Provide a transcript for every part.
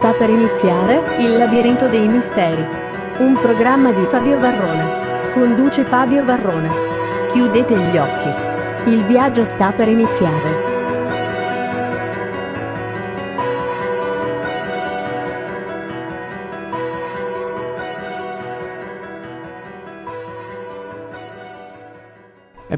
sta per iniziare Il labirinto dei misteri. Un programma di Fabio Varrona. Conduce Fabio Varrona. Chiudete gli occhi. Il viaggio sta per iniziare.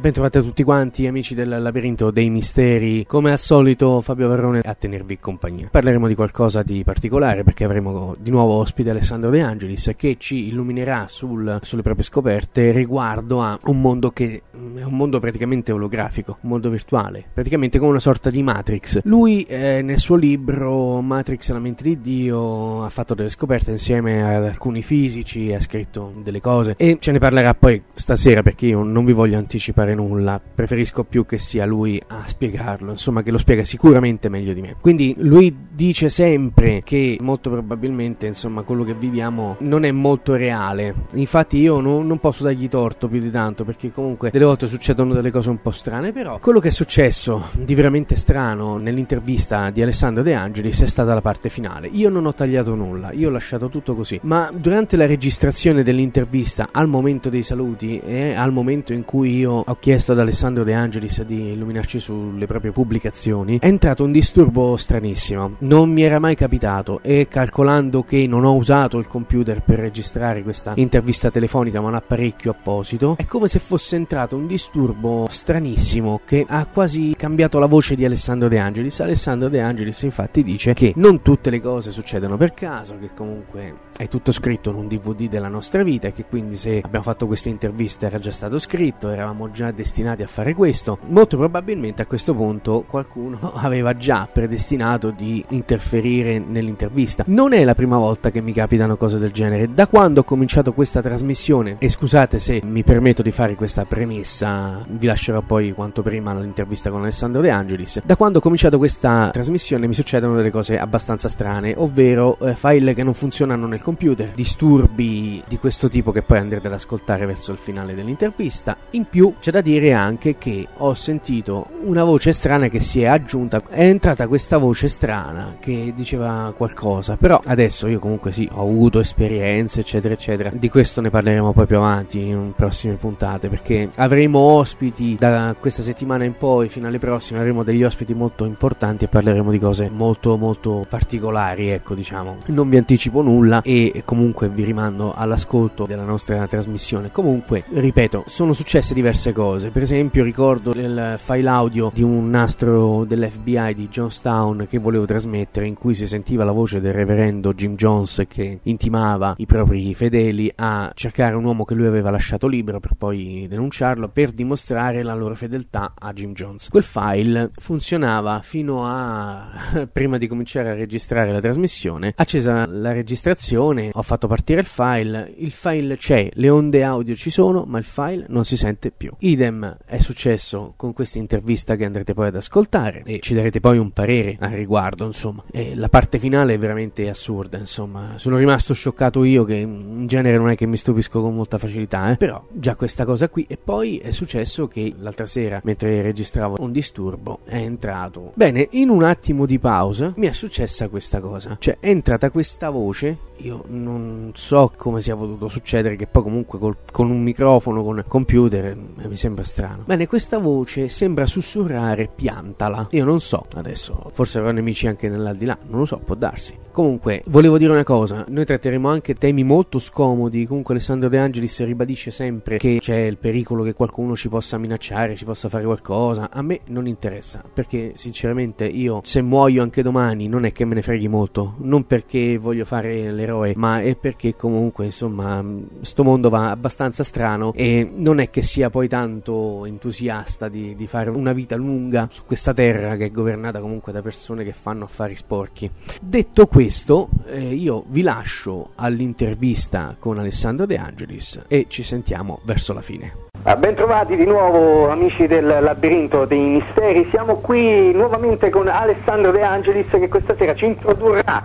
E ben trovate tutti quanti amici del labirinto dei misteri, come al solito Fabio Varrone a tenervi compagnia. Parleremo di qualcosa di particolare perché avremo di nuovo ospite Alessandro De Angelis che ci illuminerà sul, sulle proprie scoperte riguardo a un mondo che mm, è un mondo praticamente olografico, un mondo virtuale, praticamente come una sorta di Matrix. Lui eh, nel suo libro Matrix la mente di Dio ha fatto delle scoperte insieme ad alcuni fisici, ha scritto delle cose e ce ne parlerà poi stasera perché io non vi voglio anticipare fare nulla, preferisco più che sia lui a spiegarlo, insomma che lo spiega sicuramente meglio di me. Quindi lui dice sempre che molto probabilmente insomma quello che viviamo non è molto reale, infatti io non, non posso dargli torto più di tanto perché comunque delle volte succedono delle cose un po' strane, però quello che è successo di veramente strano nell'intervista di Alessandro De Angelis è stata la parte finale. Io non ho tagliato nulla, io ho lasciato tutto così, ma durante la registrazione dell'intervista al momento dei saluti e al momento in cui io ho chiesto ad Alessandro De Angelis di illuminarci sulle proprie pubblicazioni, è entrato un disturbo stranissimo. Non mi era mai capitato e calcolando che non ho usato il computer per registrare questa intervista telefonica ma un apparecchio apposito, è come se fosse entrato un disturbo stranissimo che ha quasi cambiato la voce di Alessandro De Angelis. Alessandro De Angelis infatti dice che non tutte le cose succedono per caso, che comunque è tutto scritto in un DVD della nostra vita e che quindi se abbiamo fatto questa intervista era già stato scritto, eravamo già destinati a fare questo. Molto probabilmente a questo punto qualcuno aveva già predestinato di interferire nell'intervista. Non è la prima volta che mi capitano cose del genere. Da quando ho cominciato questa trasmissione, e scusate se mi permetto di fare questa premessa, vi lascerò poi quanto prima l'intervista con Alessandro De Angelis. Da quando ho cominciato questa trasmissione mi succedono delle cose abbastanza strane, ovvero eh, file che non funzionano nel computer, disturbi di questo tipo che poi andrete ad ascoltare verso il finale dell'intervista. In più c'è da dire anche che ho sentito una voce strana che si è aggiunta. È entrata questa voce strana che diceva qualcosa. Però adesso io comunque sì, ho avuto esperienze, eccetera, eccetera. Di questo ne parleremo poi più avanti in prossime puntate. Perché avremo ospiti da questa settimana in poi, fino alle prossime, avremo degli ospiti molto importanti e parleremo di cose molto, molto particolari. Ecco, diciamo. Non vi anticipo nulla e comunque vi rimando all'ascolto della nostra trasmissione. Comunque, ripeto, sono successe diverse cose. Per esempio, ricordo il file audio di un nastro dell'FBI di Johnstown che volevo trasmettere in cui si sentiva la voce del reverendo Jim Jones che intimava i propri fedeli a cercare un uomo che lui aveva lasciato libero per poi denunciarlo per dimostrare la loro fedeltà a Jim Jones. Quel file funzionava fino a prima di cominciare a registrare la trasmissione. Accesa la registrazione, ho fatto partire il file, il file c'è, le onde audio ci sono, ma il file non si sente più. Idem è successo con questa intervista che andrete poi ad ascoltare e ci darete poi un parere al riguardo, insomma. E la parte finale è veramente assurda, insomma. Sono rimasto scioccato io che in genere non è che mi stupisco con molta facilità, eh? però già questa cosa qui e poi è successo che l'altra sera mentre registravo un disturbo è entrato. Bene, in un attimo di pausa mi è successa questa cosa. Cioè è entrata questa voce io non so come sia potuto succedere che poi comunque col, con un microfono, con computer, eh, mi sembra strano. Bene, questa voce sembra sussurrare piantala. Io non so, adesso forse avrò nemici anche nell'aldilà, non lo so, può darsi. Comunque, volevo dire una cosa, noi tratteremo anche temi molto scomodi, comunque Alessandro De Angelis ribadisce sempre che c'è il pericolo che qualcuno ci possa minacciare, ci possa fare qualcosa, a me non interessa, perché sinceramente io se muoio anche domani non è che me ne freghi molto, non perché voglio fare l'eroe, ma è perché comunque insomma sto mondo va abbastanza strano e non è che sia poi tanto entusiasta di, di fare una vita lunga su questa terra che è governata comunque da persone che fanno affari sporchi. Detto questo, eh, io vi lascio all'intervista con Alessandro De Angelis e ci sentiamo verso la fine. Ah, Bentrovati di nuovo amici del labirinto dei misteri, siamo qui nuovamente con Alessandro De Angelis che questa sera ci introdurrà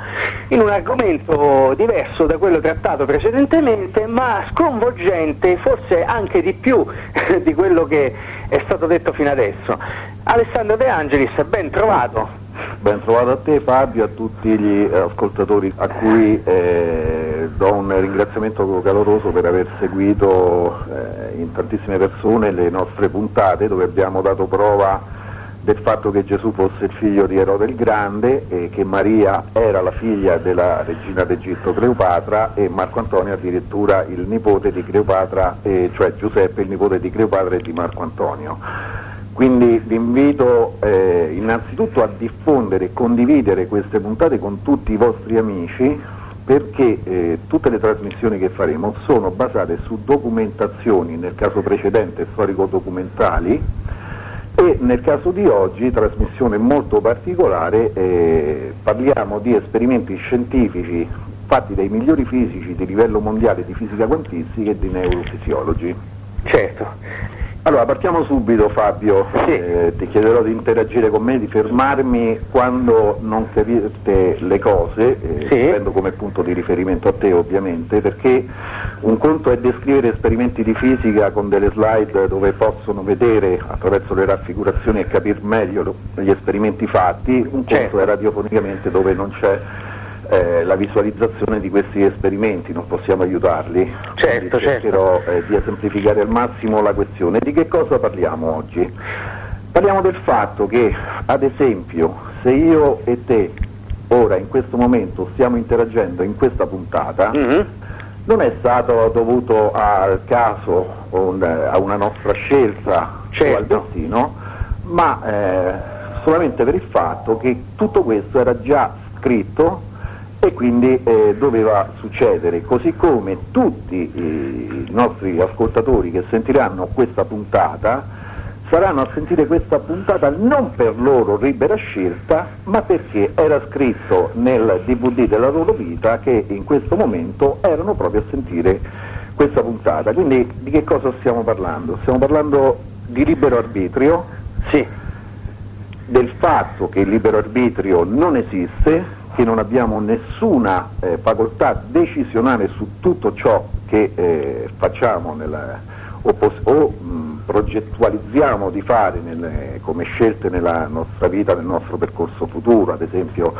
in un argomento diverso da quello trattato precedentemente ma sconvolgente, forse anche di più di quello che è stato detto fino adesso. Alessandro De Angelis, ben trovato. Ben trovato a te Fabio a tutti gli ascoltatori a cui eh, do un ringraziamento caloroso per aver seguito eh, in tantissime persone le nostre puntate dove abbiamo dato prova del fatto che Gesù fosse il figlio di Erode il Grande e che Maria era la figlia della regina d'Egitto Cleopatra e Marco Antonio addirittura il nipote di Cleopatra, eh, cioè Giuseppe il nipote di Cleopatra e di Marco Antonio. Quindi vi invito eh, innanzitutto a diffondere e condividere queste puntate con tutti i vostri amici perché eh, tutte le trasmissioni che faremo sono basate su documentazioni, nel caso precedente storico-documentali, e nel caso di oggi, trasmissione molto particolare, eh, parliamo di esperimenti scientifici fatti dai migliori fisici di livello mondiale di fisica quantistica e di neurofisiologi. Certo. Allora, partiamo subito Fabio, sì. eh, ti chiederò di interagire con me, di fermarmi quando non capite le cose, eh, sì. prendo come punto di riferimento a te ovviamente, perché un conto è descrivere esperimenti di fisica con delle slide dove possono vedere attraverso le raffigurazioni e capire meglio gli esperimenti fatti, un conto Certo. è radiofonicamente dove non c'è eh, la visualizzazione di questi esperimenti, non possiamo aiutarli. Certo, Quindi cercherò eh, di esemplificare al massimo la questione. Di che cosa parliamo oggi? Parliamo del fatto che, ad esempio, se io e te ora in questo momento stiamo interagendo in questa puntata, Mhm. non è stato dovuto al caso o un- a una nostra scelta o al Certo. destino, ma eh, solamente per il fatto che tutto questo era già scritto e quindi eh, doveva succedere, così come tutti i nostri ascoltatori che sentiranno questa puntata saranno a sentire questa puntata non per loro libera scelta, ma perché era scritto nel DVD della loro vita che in questo momento erano proprio a sentire questa puntata. Quindi di che cosa stiamo parlando? Stiamo parlando di libero arbitrio, Sì, del fatto che il libero arbitrio non esiste, che non abbiamo nessuna eh, facoltà decisionale su tutto ciò che eh, facciamo nella- o, o, mh, progettualizziamo di fare nelle- come scelte nella nostra vita, nel nostro percorso futuro, ad esempio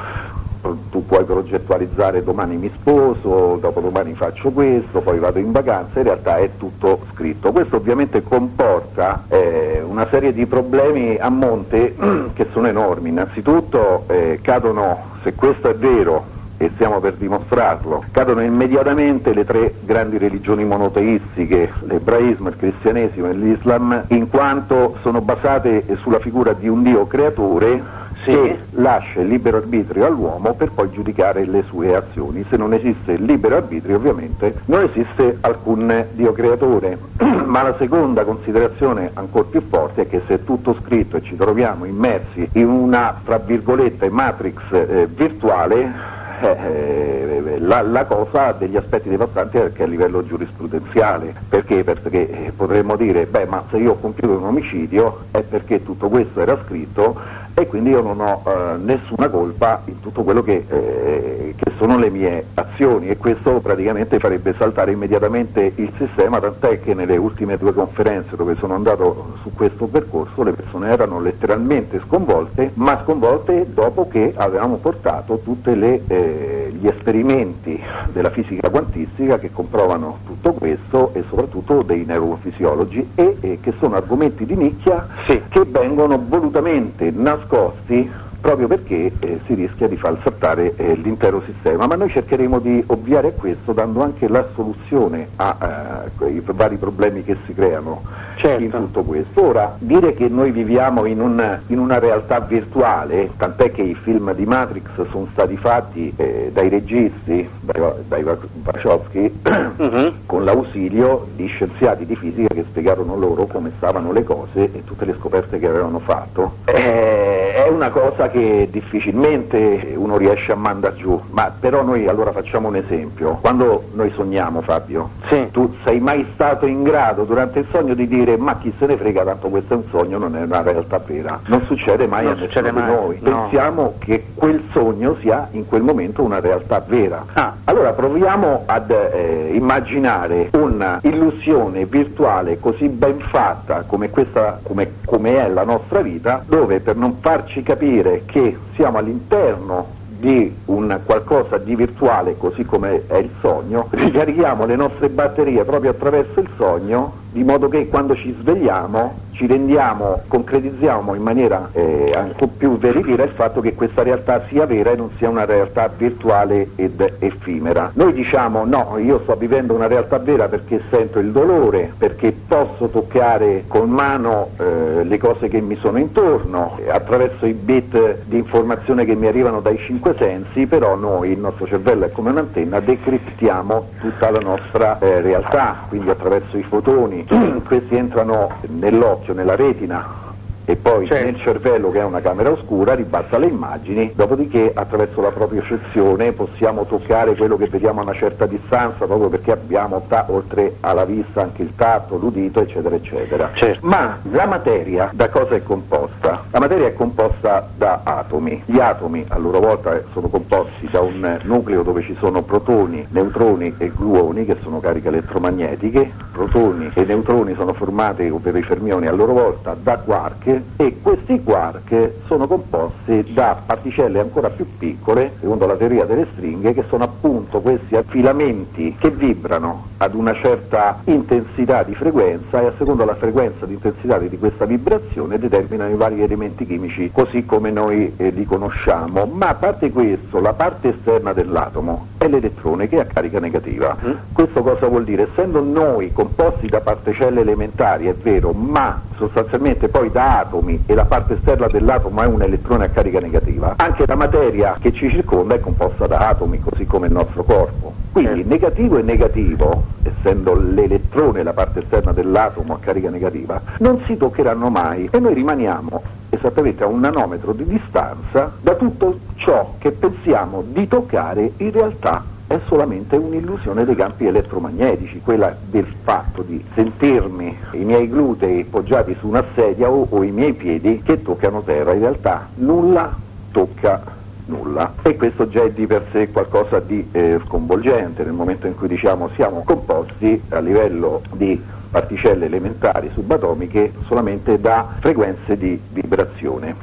pro- tu puoi progettualizzare domani mi sposo, dopodomani faccio questo, poi vado in vacanza, in realtà è tutto scritto. Questo ovviamente comporta eh, una serie di problemi a monte che sono enormi. Innanzitutto eh, cadono, se questo è vero, e stiamo per dimostrarlo, cadono immediatamente le tre grandi religioni monoteistiche, l'ebraismo, il cristianesimo e l'islam, in quanto sono basate sulla figura di un Dio creatore Sì. che lascia il libero arbitrio all'uomo per poi giudicare le sue azioni. Se non esiste il libero arbitrio ovviamente non esiste alcun Dio creatore. Ma la seconda considerazione ancora più forte è che se è tutto scritto e ci troviamo immersi in una, tra virgolette, matrix eh, virtuale, eh, la, la cosa degli aspetti devastanti anche a livello giurisprudenziale. Perché? Perché eh, potremmo dire, beh, ma se io ho compiuto un omicidio è perché tutto questo era scritto e quindi io non ho eh, nessuna colpa in tutto quello che, eh, che sono le mie azioni e questo praticamente farebbe saltare immediatamente il sistema, tant'è che nelle ultime due conferenze dove sono andato su questo percorso le persone erano letteralmente sconvolte, ma sconvolte dopo che avevamo portato tutti gli esperimenti della fisica quantistica che comprovano tutto questo e soprattutto dei neurofisiologi e, e che sono argomenti di nicchia Sì. che vengono volutamente nascosti nascosti proprio perché eh, si rischia di far saltare eh, l'intero sistema, ma noi cercheremo di ovviare a questo dando anche la soluzione a eh, quei vari problemi che si creano Certo. in tutto questo. Ora, dire che noi viviamo in, un- in una realtà virtuale, tant'è che i film di Matrix sono stati fatti eh, dai registi, dai, dai Wachowski, Mhm. con l'ausilio di scienziati di fisica che spiegarono loro come stavano le cose e tutte le scoperte che avevano fatto. Eh, è una cosa che difficilmente uno riesce a mandare giù, ma però noi allora facciamo un esempio. Quando noi sogniamo, Fabio, Sì. tu sei mai stato in grado durante il sogno di dire ma chi se ne frega, tanto questo è un sogno, non è una realtà vera. Non succede mai Non a succede mai, noi. no. Pensiamo che quel sogno sia in quel momento una realtà vera. Ah. Allora proviamo ad eh, immaginare un'illusione virtuale così ben fatta come, questa, come, come è la nostra vita, dove per non far farci capire che siamo all'interno di un qualcosa di virtuale così come è il sogno, ricarichiamo le nostre batterie proprio attraverso il sogno di modo che quando ci svegliamo ci rendiamo, concretizziamo in maniera eh, ancora più veritiera il fatto che questa realtà sia vera e non sia una realtà virtuale ed effimera. Noi diciamo no, io sto vivendo una realtà vera perché sento il dolore, perché posso toccare con mano eh, le cose che mi sono intorno, attraverso i bit di informazione che mi arrivano dai cinque sensi, però noi, il nostro cervello è come un'antenna, decriptiamo tutta la nostra eh, realtà, quindi attraverso i fotoni, questi entrano nell'occhio, nella retina e poi certo. nel cervello che è una camera oscura ribassa le immagini, dopodiché attraverso la propria percezione possiamo toccare quello che vediamo a una certa distanza proprio perché abbiamo oltre alla vista anche il tatto, l'udito eccetera eccetera. Certo. Ma la materia da cosa è composta? La materia è composta da atomi. Gli atomi a loro volta sono composti da un nucleo dove ci sono protoni, neutroni e gluoni che sono cariche elettromagnetiche, protoni e neutroni sono formati per i fermioni a loro volta da quark e questi quark sono composti da particelle ancora più piccole, secondo la teoria delle stringhe, che sono appunto questi filamenti che vibrano ad una certa intensità di frequenza e a seconda della frequenza di intensità di questa vibrazione determinano i vari elementi chimici così come noi eh, li conosciamo. Ma a parte questo, la parte esterna dell'atomo è l'elettrone che ha carica negativa. Mm. Questo cosa vuol dire? Essendo noi composti da particelle elementari, è vero, ma sostanzialmente poi da atomi e la parte esterna dell'atomo è un elettrone a carica negativa, anche la materia che ci circonda è composta da atomi, così come il nostro corpo. Quindi certo. negativo e negativo, essendo l'elettrone la parte esterna dell'atomo a carica negativa, non si toccheranno mai e noi rimaniamo esattamente a un nanometro di distanza da tutto ciò che pensiamo di toccare in realtà è solamente un'illusione dei campi elettromagnetici, quella del fatto di sentirmi i miei glutei poggiati su una sedia o, o i miei piedi che toccano terra, in realtà nulla tocca nulla e questo già è di per sé qualcosa di eh, sconvolgente nel momento in cui diciamo siamo composti a livello di particelle elementari subatomiche solamente da frequenze di vibrazione.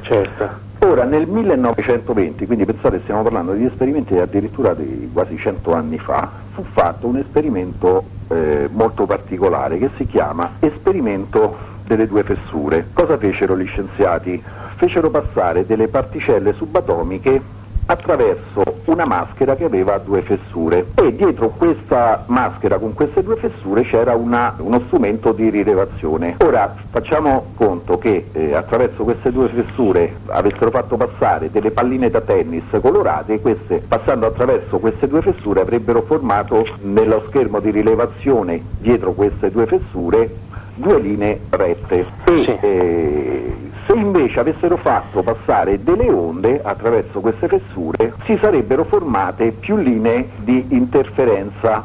Certo. Ora, nel 1920, quindi pensate stiamo parlando di esperimenti addirittura di quasi 100 anni fa, fu fatto un esperimento eh, molto particolare che si chiama esperimento delle due fessure. Cosa fecero gli scienziati? Fecero passare delle particelle subatomiche attraverso una maschera che aveva due fessure e dietro questa maschera con queste due fessure c'era una, uno strumento di rilevazione. Ora facciamo conto che eh, attraverso queste due fessure avessero fatto passare delle palline da tennis colorate e queste passando attraverso queste due fessure avrebbero formato nello schermo di rilevazione dietro queste due fessure due linee rette. E, sì. eh, se invece avessero fatto passare delle onde attraverso queste fessure, si sarebbero formate più linee di interferenza,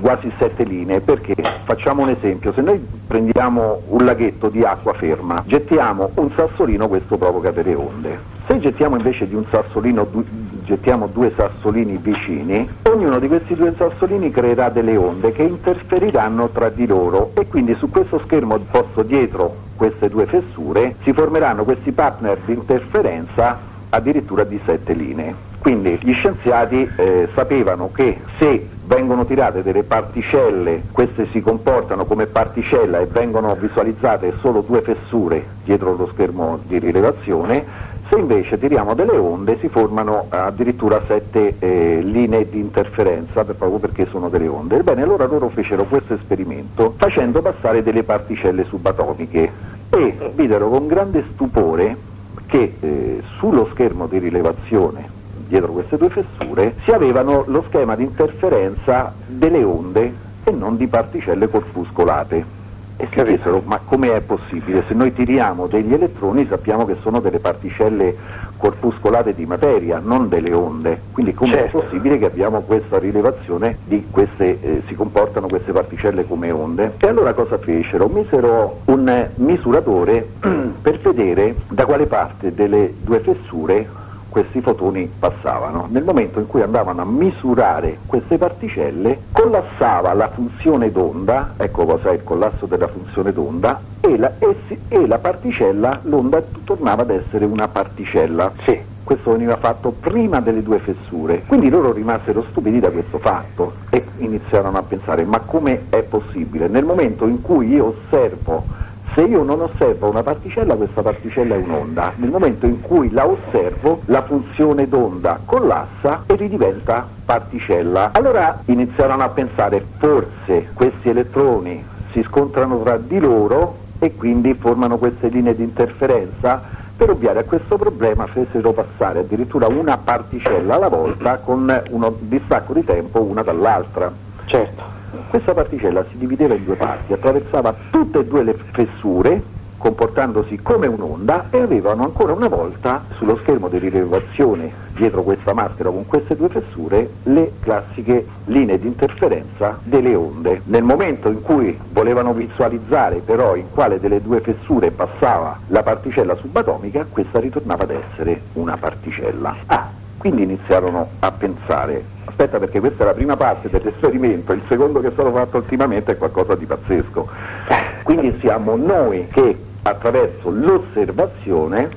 quasi sette linee, perché? Facciamo un esempio, se noi prendiamo un laghetto di acqua ferma, gettiamo un sassolino, questo provoca delle onde. Se gettiamo invece di un sassolino gettiamo due sassolini vicini, ognuno di questi due sassolini creerà delle onde che interferiranno tra di loro. E quindi su questo schermo posto dietro queste due fessure si formeranno questi partner di interferenza addirittura di sette linee. Quindi gli scienziati eh, sapevano che se vengono tirate delle particelle, queste si comportano come particella e vengono visualizzate solo due fessure dietro lo schermo di rilevazione, se invece tiriamo delle onde si formano addirittura sette eh, linee di interferenza proprio perché sono delle onde. Ebbene, allora loro fecero questo esperimento facendo passare delle particelle subatomiche e videro con grande stupore che eh, sullo schermo di rilevazione dietro queste due fessure si avevano lo schema di interferenza delle onde e non di particelle corpuscolate e chiesero ma come è possibile? Se noi tiriamo degli elettroni sappiamo che sono delle particelle corpuscolate di materia, non delle onde, quindi come certo. è possibile che abbiamo questa rilevazione di queste, eh, si comportano queste particelle come onde? E allora cosa fecero? Misero un misuratore per vedere da quale parte delle due fessure questi fotoni passavano. Nel momento in cui andavano a misurare queste particelle, collassava la funzione d'onda, ecco cos'è il collasso della funzione d'onda, e la, e, e la particella, l'onda tornava ad essere una particella. Sì. Questo veniva fatto prima delle due fessure, quindi loro rimasero stupidi da questo fatto e iniziarono a pensare ma come è possibile? Nel momento in cui io osservo, se io non osservo una particella, questa particella è un'onda, nel momento in cui la osservo la funzione d'onda collassa e ridiventa particella. Allora iniziarono a pensare forse questi elettroni si scontrano tra di loro e quindi formano queste linee di interferenza per ovviare a questo problema fecero passare addirittura una particella alla volta con uno distacco di tempo una dall'altra. Certo. Questa particella si divideva in due parti, attraversava tutte e due le fessure comportandosi come un'onda e avevano ancora una volta sullo schermo di rilevazione dietro questa maschera con queste due fessure le classiche linee di interferenza delle onde. Nel momento in cui volevano visualizzare però in quale delle due fessure passava la particella subatomica, questa ritornava ad essere una particella. Ah, quindi iniziarono a pensare, aspetta perché questa è la prima parte dell'esperimento, il secondo che è stato fatto ultimamente è qualcosa di pazzesco. Quindi siamo noi che attraverso l'osservazione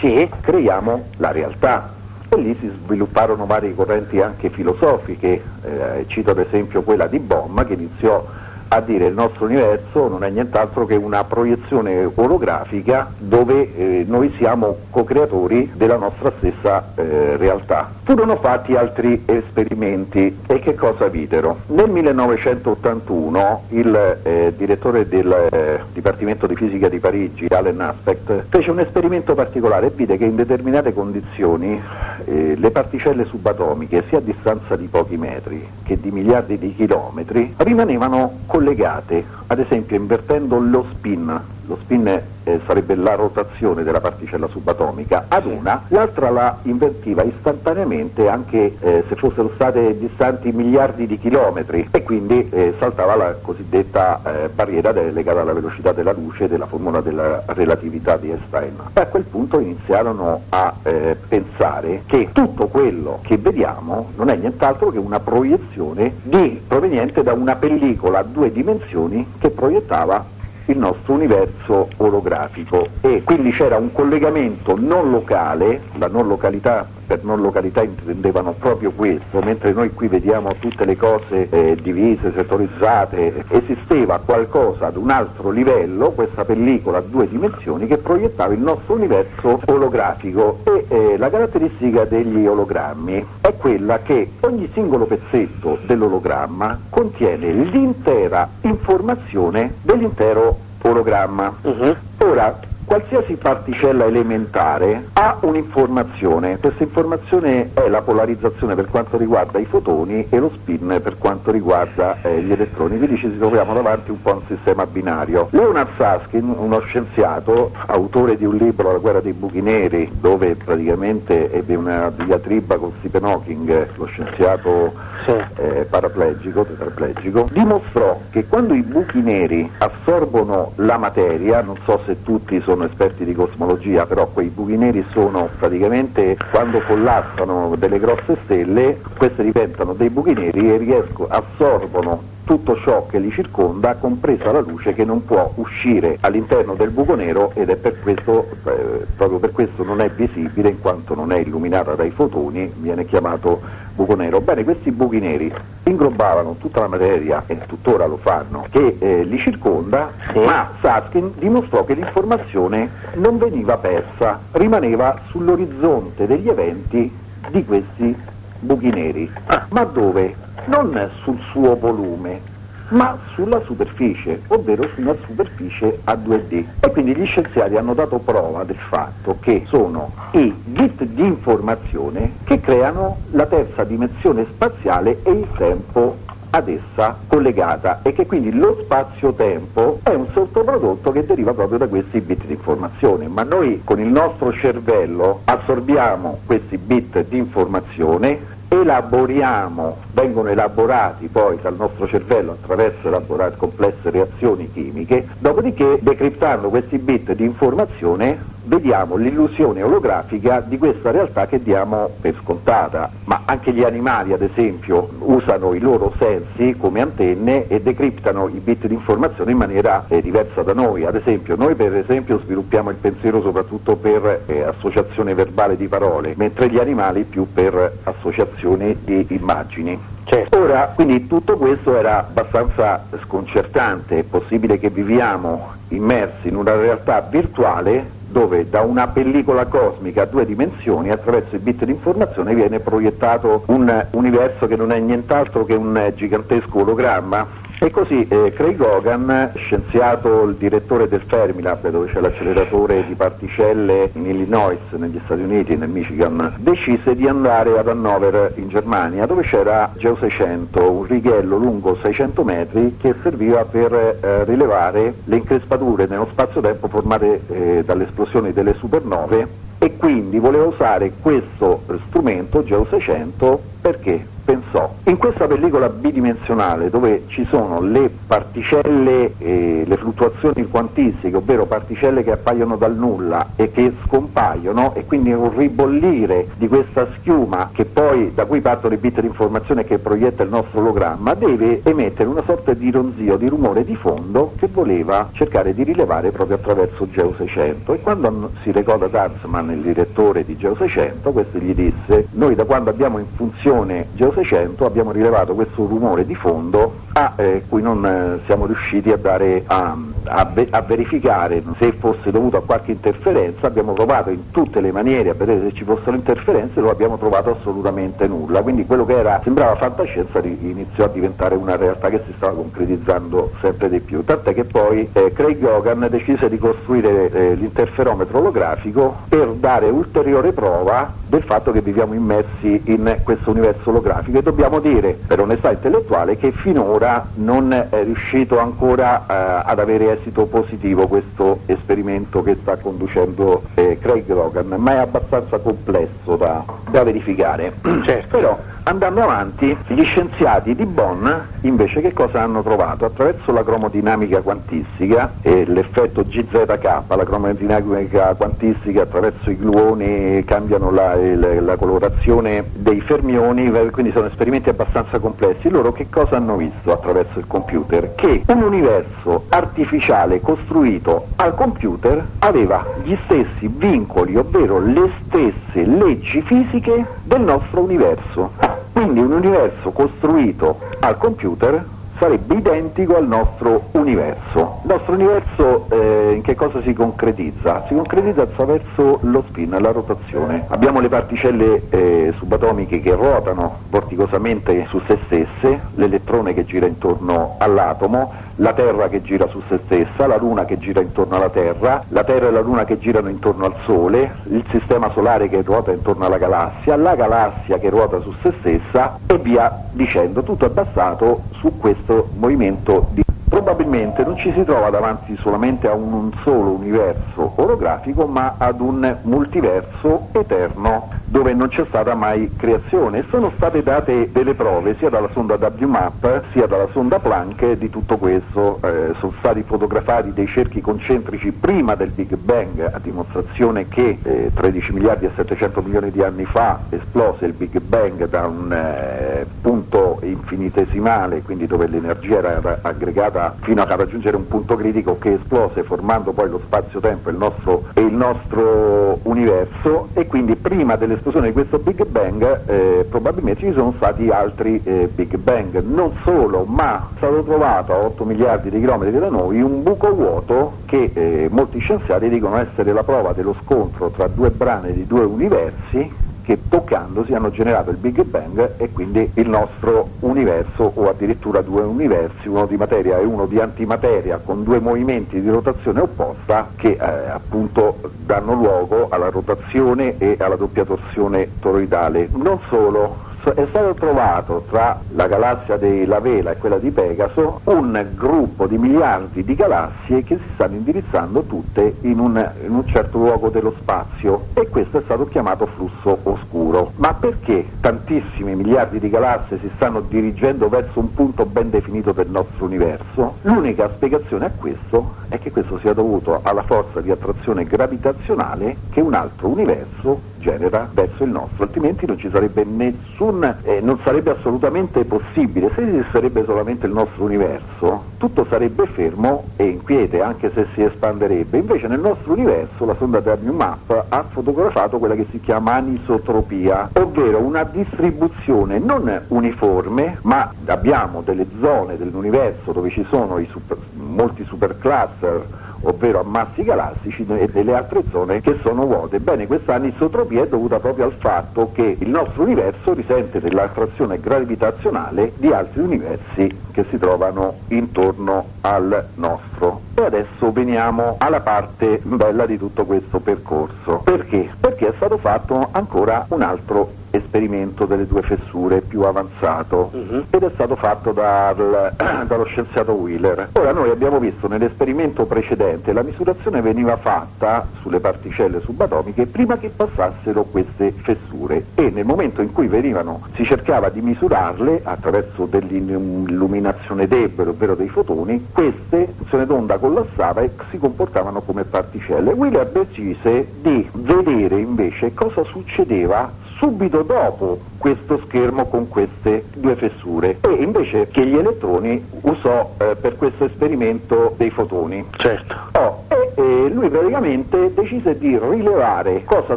sì, creiamo la realtà. E lì si svilupparono varie correnti anche filosofiche, eh, cito ad esempio quella di Bohm che iniziò a dire il nostro universo non è nient'altro che una proiezione olografica dove eh, noi siamo co-creatori della nostra stessa eh, realtà. Furono fatti altri esperimenti e che cosa videro? Nel 1981 il eh, direttore del eh, Dipartimento di Fisica di Parigi, Allen Aspect, fece un esperimento particolare e vide che in determinate condizioni eh, le particelle subatomiche, sia a distanza di pochi metri che di miliardi di chilometri, rimanevano collegate, ad esempio invertendo lo spin, lo spin eh, sarebbe la rotazione della particella subatomica, ad una, l'altra la invertiva istantaneamente anche eh, se fossero state distanti miliardi di chilometri. E quindi eh, saltava la cosiddetta eh, barriera legata alla velocità della luce della formula della relatività di Einstein. E a quel punto iniziarono a eh, pensare che tutto quello che vediamo non è nient'altro che una proiezione di, proveniente da una pellicola a due dimensioni che proiettava il nostro universo olografico e quindi c'era un collegamento non locale, la non località per non località intendevano proprio questo, mentre noi qui vediamo tutte le cose eh, divise, settorizzate, esisteva qualcosa ad un altro livello, questa pellicola a due dimensioni che proiettava il nostro universo olografico e eh, la caratteristica degli ologrammi è quella che ogni singolo pezzetto dell'ologramma contiene l'intera informazione dell'intero ologramma. Uh-huh. Ora, Qualsiasi particella elementare ha un'informazione, questa informazione è la polarizzazione per quanto riguarda i fotoni e lo spin per quanto riguarda eh, gli elettroni, quindi ci troviamo davanti un po' a un sistema binario. Leonard Susskind, uno scienziato, autore di un libro, La guerra dei buchi neri, dove praticamente ebbe una diatriba con Stephen Hawking, lo scienziato eh, paraplegico, tetraplegico, dimostrò che quando i buchi neri assorbono la materia, non so se tutti sono sono esperti di cosmologia, però quei buchi neri sono praticamente quando collassano delle grosse stelle, queste diventano dei buchi neri e riescono, assorbono tutto ciò che li circonda, compresa la luce che non può uscire all'interno del buco nero ed è per questo, eh, proprio per questo non è visibile in quanto non è illuminata dai fotoni, viene chiamato buco nero. Bene, questi buchi neri inglobavano tutta la materia, e tuttora lo fanno, che eh, li circonda, sì. ma Saskin dimostrò che l'informazione non veniva persa, rimaneva sull'orizzonte degli eventi di questi buchi neri. Ah. Ma dove? Non sul suo volume, ma sulla superficie, ovvero su una superficie a 2D. E quindi gli scienziati hanno dato prova del fatto che sono i bit di informazione che creano la terza dimensione spaziale e il tempo ad essa collegata e che quindi lo spazio-tempo è un sottoprodotto che deriva proprio da questi bit di informazione, ma noi con il nostro cervello assorbiamo questi bit di informazione elaboriamo, vengono elaborati poi dal nostro cervello attraverso complesse reazioni chimiche, dopodiché decriptando questi bit di informazione vediamo l'illusione olografica di questa realtà che diamo per scontata, ma anche gli animali ad esempio usano i loro sensi come antenne e decriptano i bit di informazione in maniera eh, diversa da noi, ad esempio noi per esempio sviluppiamo il pensiero soprattutto per eh, associazione verbale di parole, mentre gli animali più per associazione di immagini. Certo. Ora, quindi tutto questo era abbastanza sconcertante, è possibile che viviamo immersi in una realtà virtuale dove da una pellicola cosmica a due dimensioni attraverso i bit di informazione viene proiettato un universo che non è nient'altro che un gigantesco ologramma e così eh, Craig Hogan, scienziato, il direttore del Fermilab, dove c'è l'acceleratore di particelle in Illinois, negli Stati Uniti, nel Michigan, decise di andare ad Hannover in Germania, dove c'era Geo 600, un righello lungo 600 metri che serviva per eh, rilevare le increspature nello spazio-tempo formate eh, dalle esplosioni delle supernove e quindi voleva usare questo strumento Geo 600 perché? Pensò, in questa pellicola bidimensionale dove ci sono le particelle, e le fluttuazioni quantistiche, ovvero particelle che appaiono dal nulla e che scompaiono e quindi un ribollire di questa schiuma che poi da cui partono i bit di informazione che proietta il nostro ologramma, deve emettere una sorta di ronzio, di rumore di fondo che voleva cercare di rilevare proprio attraverso Geo 600 e quando si recò da Tarzman, il direttore di Geo 600, questo gli disse, noi da quando abbiamo in funzione Geo 600 abbiamo rilevato questo rumore di fondo a eh, cui non eh, siamo riusciti a, dare, a, a, a, verificare se fosse dovuto a qualche interferenza, abbiamo provato in tutte le maniere a vedere se ci fossero interferenze non abbiamo trovato assolutamente nulla, quindi quello che era, sembrava fantascienza iniziò a diventare una realtà che si stava concretizzando sempre di più, tant'è che poi eh, Craig Hogan decise di costruire eh, l'interferometro olografico per dare ulteriore prova del fatto che viviamo immersi in questo universo olografico e dobbiamo dire per onestà intellettuale che finora non è riuscito ancora eh, ad avere esito positivo questo esperimento che sta conducendo eh, Craig Logan, ma è abbastanza complesso da, da verificare. Certo. Però Andando avanti, gli scienziati di Bonn invece che cosa hanno trovato? Attraverso la cromodinamica quantistica e l'effetto GZK, la cromodinamica quantistica attraverso i gluoni cambiano la, la, la colorazione dei fermioni, quindi sono esperimenti abbastanza complessi. Loro che cosa hanno visto attraverso il computer? Che un universo artificiale costruito al computer aveva gli stessi vincoli, ovvero le stesse leggi fisiche del nostro universo. Quindi un universo costruito al computer sarebbe identico al nostro universo. Il nostro universo eh, in che cosa si concretizza? Si concretizza attraverso lo spin, la rotazione. Abbiamo le particelle eh, subatomiche che ruotano vorticosamente su se stesse, l'elettrone che gira intorno all'atomo, la Terra che gira su se stessa, la Luna che gira intorno alla Terra, la Terra e la Luna che girano intorno al Sole, il sistema solare che ruota intorno alla galassia, la galassia che ruota su se stessa e via dicendo. Tutto è basato su questo movimento di probabilmente non ci si trova davanti solamente a un, solo universo orografico, ma ad un multiverso eterno dove non c'è stata mai creazione. Sono state date delle prove sia dalla sonda WMAP sia dalla sonda Planck di tutto questo, eh, sono stati fotografati dei cerchi concentrici prima del Big Bang a dimostrazione che eh, 13 miliardi e 700 milioni di anni fa esplose il Big Bang da un eh, punto infinitesimale, quindi dove l'energia era aggregata fino a raggiungere un punto critico che esplose formando poi lo spazio-tempo e il nostro, il nostro universo. E quindi prima delle dell'esplosione di questo Big Bang eh, probabilmente ci sono stati altri eh, Big Bang, non solo, ma è stato trovato a 8 miliardi di chilometri da noi un buco vuoto che eh, molti scienziati dicono essere la prova dello scontro tra due brane di due universi che toccandosi hanno generato il Big Bang e quindi il nostro universo o addirittura due universi, uno di materia e uno di antimateria con due movimenti di rotazione opposta che eh, appunto danno luogo alla rotazione e alla doppia torsione toroidale. Non solo, è stato trovato tra la galassia della Vela e quella di Pegaso un gruppo di miliardi di galassie che si stanno indirizzando tutte in un, in un certo luogo dello spazio e questo è stato chiamato flusso oscuro. Ma perché tantissimi miliardi di galassie si stanno dirigendo verso un punto ben definito del nostro universo? L'unica spiegazione a questo è che questo sia dovuto alla forza di attrazione gravitazionale che un altro universo genera verso il nostro, altrimenti non ci sarebbe nessun, eh, non sarebbe assolutamente possibile, se esisterebbe solamente il nostro universo, tutto sarebbe fermo e in quiete, anche se si espanderebbe. Invece nel nostro universo la sonda Ternium Map ha fotografato quella che si chiama anisotropia, ovvero una distribuzione non uniforme, ma abbiamo delle zone dell'universo dove ci sono super, molti supercluster ovvero ammassi galattici e delle altre zone che sono vuote. Bene, questa anisotropia è dovuta proprio al fatto che il nostro universo risente dell'attrazione gravitazionale di altri universi che si trovano intorno al nostro. E adesso veniamo alla parte bella di tutto questo percorso. Perché? Perché è stato fatto ancora un altro esperimento delle due fessure più avanzato uh-huh. ed è stato fatto dal, dallo scienziato Wheeler. Ora noi abbiamo visto nell'esperimento precedente la misurazione veniva fatta sulle particelle subatomiche prima che passassero queste fessure e nel momento in cui venivano si cercava di misurarle attraverso dell'illuminazione debole, ovvero dei fotoni, queste funzione d'onda collassava e si comportavano come particelle. Wheeler decise di vedere invece cosa succedeva subito dopo questo schermo con queste due fessure e invece che gli elettroni usò eh, per questo esperimento dei fotoni. Certo. Oh, e, e lui praticamente decise di rilevare cosa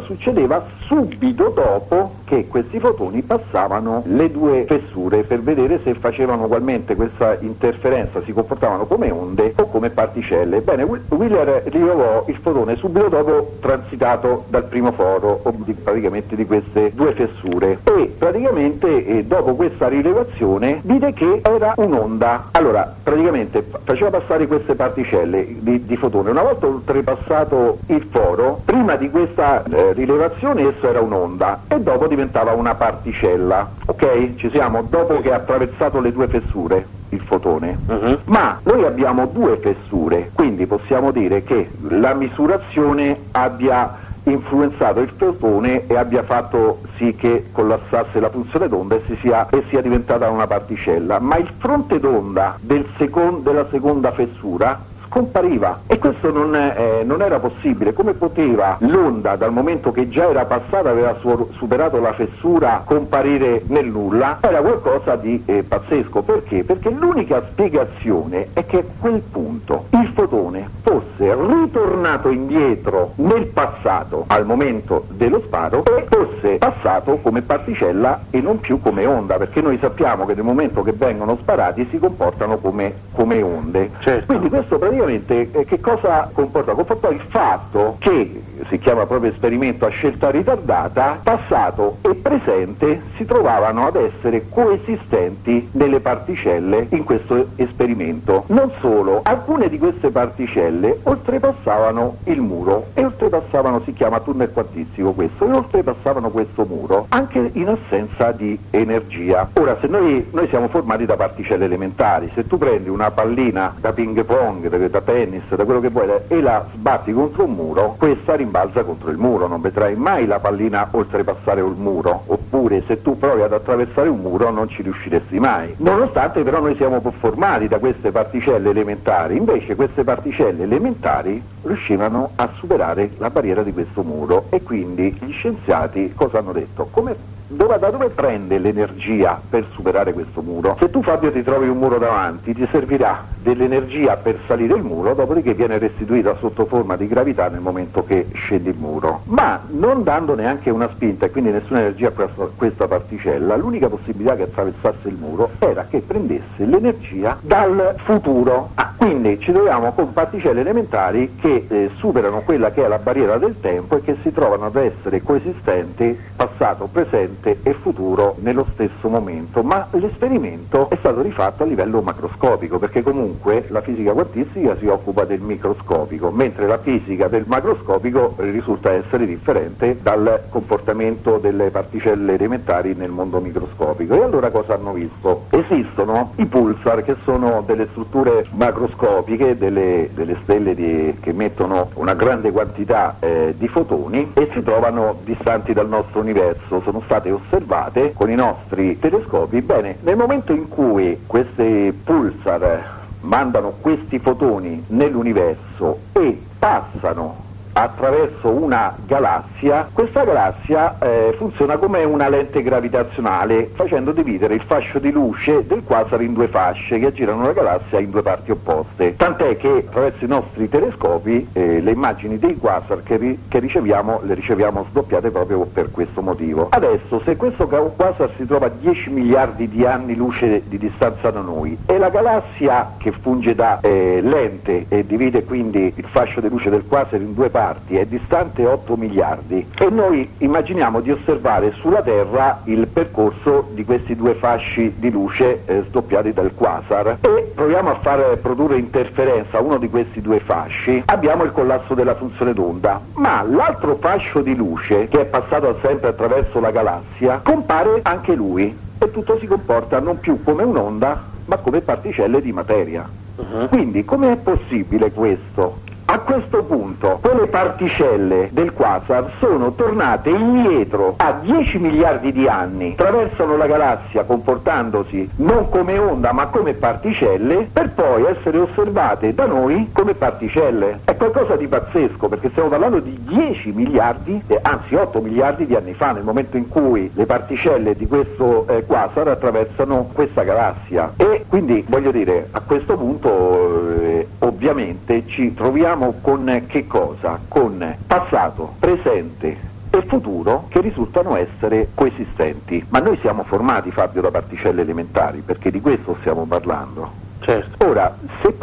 succedeva subito dopo che questi fotoni passavano le due fessure per vedere se facevano ugualmente questa interferenza, si comportavano come onde o come particelle. Bene, Wheeler rilevò il fotone subito dopo transitato dal primo foro, di, praticamente di queste due fessure, e praticamente eh, dopo questa rilevazione vide che era un'onda. Allora, praticamente faceva passare queste particelle di, di fotone. Una volta oltrepassato il foro, prima di questa eh, rilevazione esso era un'onda e dopo diventava una particella. Ok? Ci siamo? Dopo che ha attraversato le due fessure il fotone, uh-huh. ma noi abbiamo due fessure, quindi possiamo dire che la misurazione abbia influenzato il fotone e abbia fatto sì che collassasse la funzione d'onda e, sia, e sia diventata una particella, ma il fronte d'onda del secon- della seconda fessura scompariva e questo non, eh, non, era possibile. Come poteva l'onda, dal momento che già era passata, aveva su- superato la fessura, comparire nel nulla? Era qualcosa di eh, pazzesco. Perché? Perché l'unica spiegazione è che a quel punto il fotone fosse ritornato indietro nel passato al momento dello sparo e fosse passato come particella e non più come onda, perché noi sappiamo che nel momento che vengono sparati si comportano come, come onde. Certo. Quindi questo praticamente praticamente eh, che cosa comportò? Comportò il fatto che, si chiama proprio esperimento a scelta ritardata, passato e presente si trovavano ad essere coesistenti delle particelle in questo esperimento. Non solo, alcune di queste particelle oltrepassavano il muro e oltrepassavano, si chiama tunnel quantistico questo, e oltrepassavano questo muro anche in assenza di energia. Ora, se noi, noi siamo formati da particelle elementari, se tu prendi una pallina da ping pong, da tennis, da quello che vuoi, e la sbatti contro un muro, questa rimbalza contro il muro, non vedrai mai la pallina oltrepassare il muro, oppure se tu provi ad attraversare un muro non ci riusciresti mai. Nonostante però noi siamo formati da queste particelle elementari, invece queste particelle elementari riuscivano a superare la barriera di questo muro e quindi gli scienziati cosa hanno detto? Come dove, da dove prende l'energia per superare questo muro? Se tu Fabio ti trovi un muro davanti, ti servirà dell'energia per salire il muro, dopodiché viene restituita sotto forma di gravità nel momento che scendi il muro. Ma non dando neanche una spinta e quindi nessuna energia a questa, particella, l'unica possibilità che attraversasse il muro era che prendesse l'energia dal futuro. Ah, quindi ci troviamo con particelle elementari che eh, superano quella che è la barriera del tempo e che si trovano ad essere coesistenti passato, presente e futuro nello stesso momento, ma l'esperimento è stato rifatto a livello macroscopico, perché comunque la fisica quantistica si occupa del microscopico, mentre la fisica del macroscopico risulta essere differente dal comportamento delle particelle elementari nel mondo microscopico. E allora cosa hanno visto? Esistono i pulsar che sono delle strutture macroscopiche, delle, delle stelle di, che emettono una grande quantità eh, di fotoni e si trovano distanti dal nostro universo, sono state osservate con i nostri telescopi. Bene, nel momento in cui questi pulsar mandano questi fotoni nell'universo e passano attraverso una galassia, questa galassia eh, funziona come una lente gravitazionale facendo dividere il fascio di luce del quasar in due fasce che aggirano la galassia in due parti opposte. Tant'è che attraverso i nostri telescopi eh, le immagini dei quasar che, ri- che, riceviamo le riceviamo sdoppiate proprio per questo motivo. Adesso se questo quasar si trova a 10 miliardi di anni luce di distanza da noi e la galassia che funge da eh, lente e divide quindi il fascio di luce del quasar in due parti parti, è distante 8 miliardi e noi immaginiamo di osservare sulla Terra il percorso di questi due fasci di luce eh, sdoppiati dal quasar e proviamo a far produrre interferenza a uno di questi due fasci, abbiamo il collasso della funzione d'onda, ma l'altro fascio di luce che è passato sempre attraverso la galassia compare anche lui e tutto si comporta non più come un'onda ma come particelle di materia. Uh-huh. Quindi com'è possibile questo? A questo punto quelle particelle del quasar sono tornate indietro a 10 miliardi di anni, attraversano la galassia comportandosi non come onda ma come particelle per poi essere osservate da noi come particelle. È qualcosa di pazzesco perché stiamo parlando di 10 miliardi, eh, anzi 8 miliardi di anni fa, nel momento in cui le particelle di questo eh, quasar attraversano questa galassia. E quindi voglio dire, a questo punto eh, ovviamente ci troviamo siamo con che cosa? Con passato, presente e futuro che risultano essere coesistenti. Ma noi siamo formati, Fabio, da particelle elementari, perché di questo stiamo parlando. Certo. Ora, se,